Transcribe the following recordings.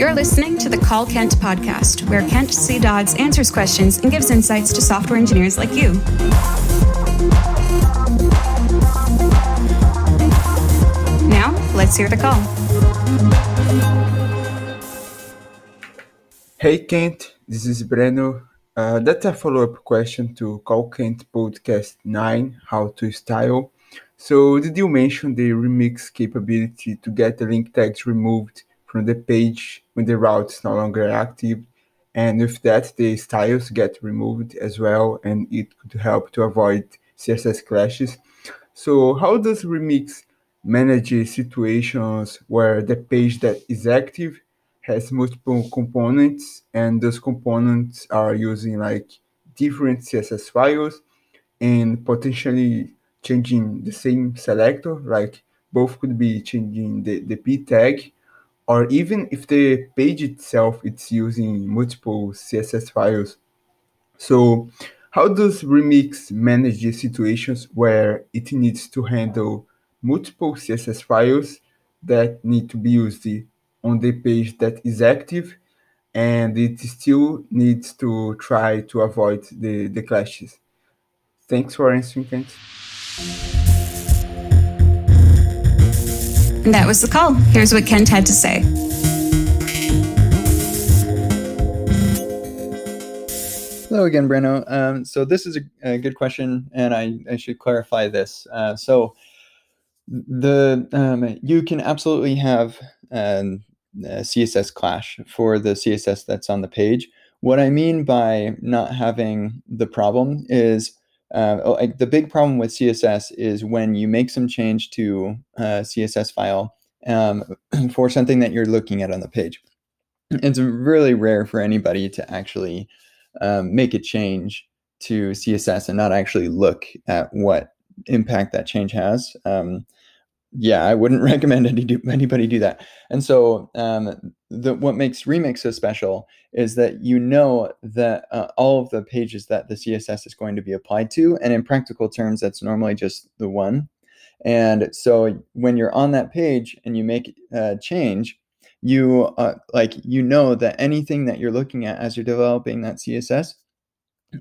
You're listening to the Call Kent podcast, where Kent C. Dodds answers questions and gives insights to software engineers like you. Now, let's hear the call. Hey Kent, this is Breno. Uh, that's a follow-up question to Call Kent Podcast 9, How to Style. So did you mention the remix capability to get the link tags removed from the page when the route is no longer active. And with that, the styles get removed as well, and it could help to avoid CSS clashes. So, how does Remix manage situations where the page that is active has multiple components, and those components are using like different CSS files and potentially changing the same selector? Like both could be changing the, the p tag or even if the page itself it's using multiple css files. So how does remix manage the situations where it needs to handle multiple css files that need to be used on the page that is active and it still needs to try to avoid the, the clashes? Thanks for answering thanks and that was the call. Here's what Kent had to say. Hello again, Breno. Um, so this is a, a, good question, and I, I should clarify this. Uh, so the um, you can absolutely have um, a CSS clash for the CSS that's on the page. What I mean by not having the problem is uh, oh, the big problem with CSS is when you make some change to a CSS file um, for something that you're looking at on the page. It's really rare for anybody to actually um, make a change to CSS and not actually look at what impact that change has. Um, yeah, I wouldn't recommend any do, anybody do that. And so, um, the what makes Remix so special is that you know that uh, all of the pages that the CSS is going to be applied to, and in practical terms, that's normally just the one. And so, when you're on that page and you make a change, you uh, like you know that anything that you're looking at as you're developing that CSS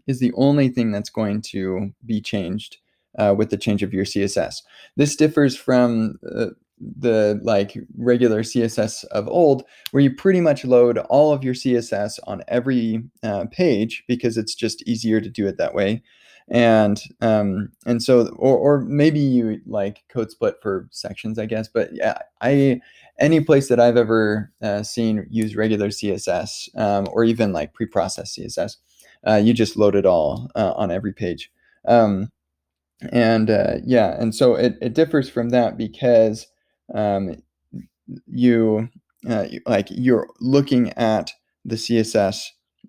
is the only thing that's going to be changed uh, with the change of your CSS. This differs from uh, the like regular CSS of old, where you pretty much load all of your CSS on every uh, page because it's just easier to do it that way. And um, and so, or, or maybe you like code split for sections, I guess. But yeah, I any place that I've ever uh, seen use regular CSS um, or even like pre-processed CSS, uh, you just load it all uh, on every page. Um, and uh, yeah, and so it, it differs from that because um, you uh, like you're looking at the CSS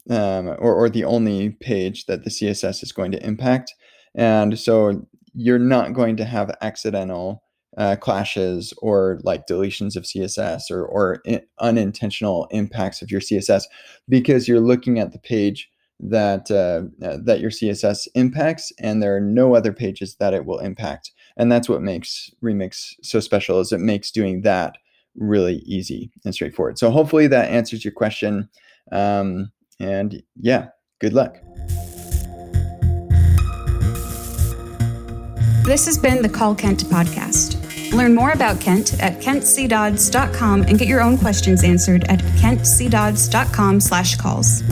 um, or, or the only page that the CSS is going to impact, and so you're not going to have accidental uh, clashes or like deletions of CSS or, or in, unintentional impacts of your CSS because you're looking at the page that uh, uh, that your css impacts and there are no other pages that it will impact. And that's what makes remix so special is it makes doing that really easy and straightforward. So hopefully that answers your question. Um, and yeah good luck. This has been the call kent podcast. Learn more about Kent at kentcdodds.com and get your own questions answered at kentcdodds.com slash calls.